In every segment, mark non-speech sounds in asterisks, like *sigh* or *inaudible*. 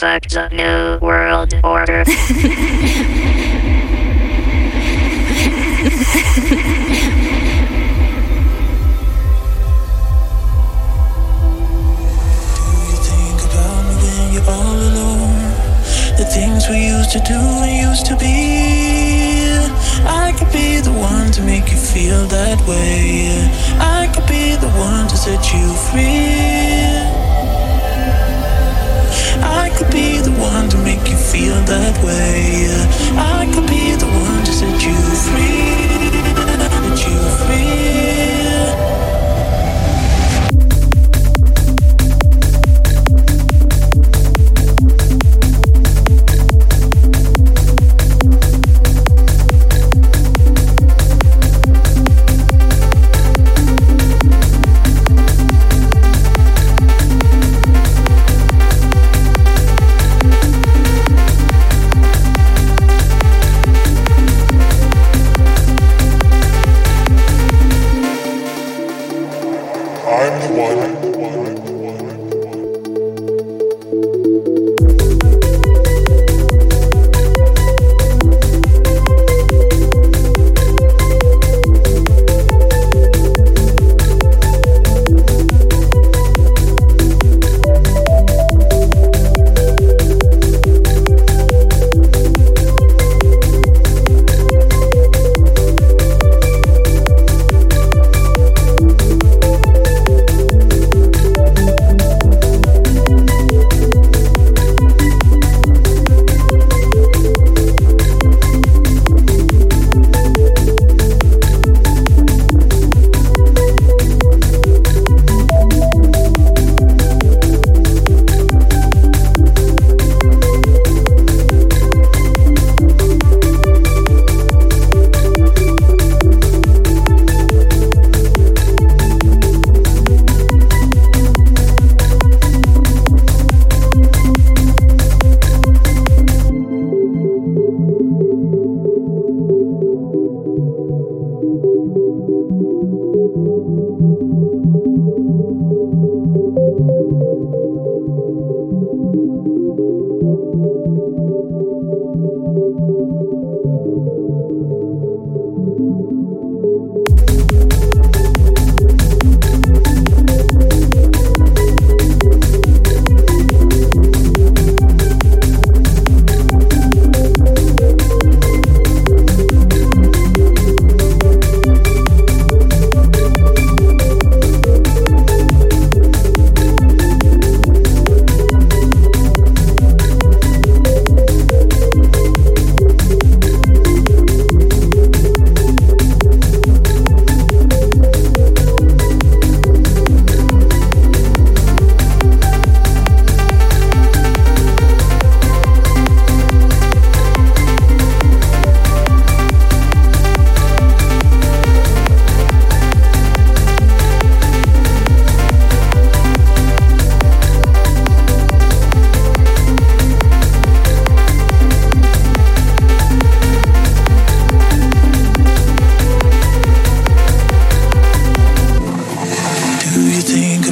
Fuck the new world order. Do *laughs* you think about moving you all alone. The things we used to do and used to be. I could be the one to make you feel that way. That way. I could be the one to set you free. Set you free.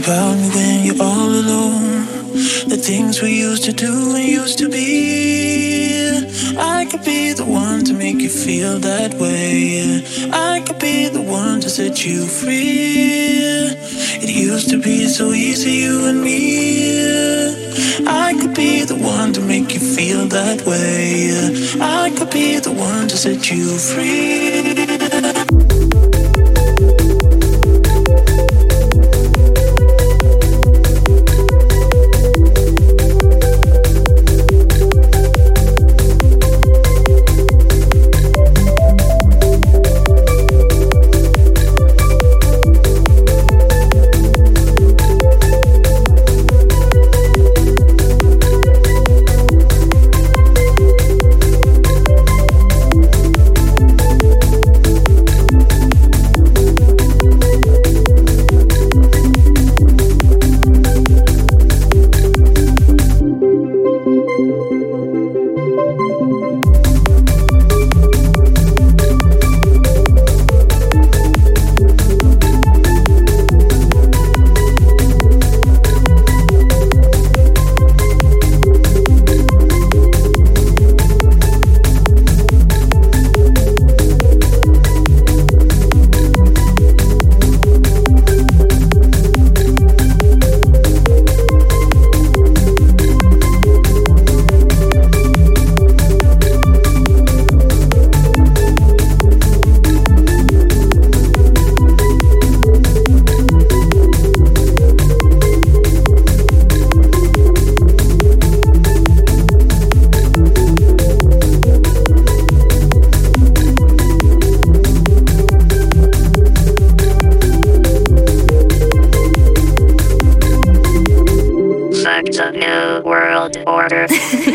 about me when you're all alone. The things we used to do and used to be. I could be the one to make you feel that way. I could be the one to set you free. It used to be so easy, you and me. I could be the one to make you feel that way. I could be the one to set you free. Got. *laughs*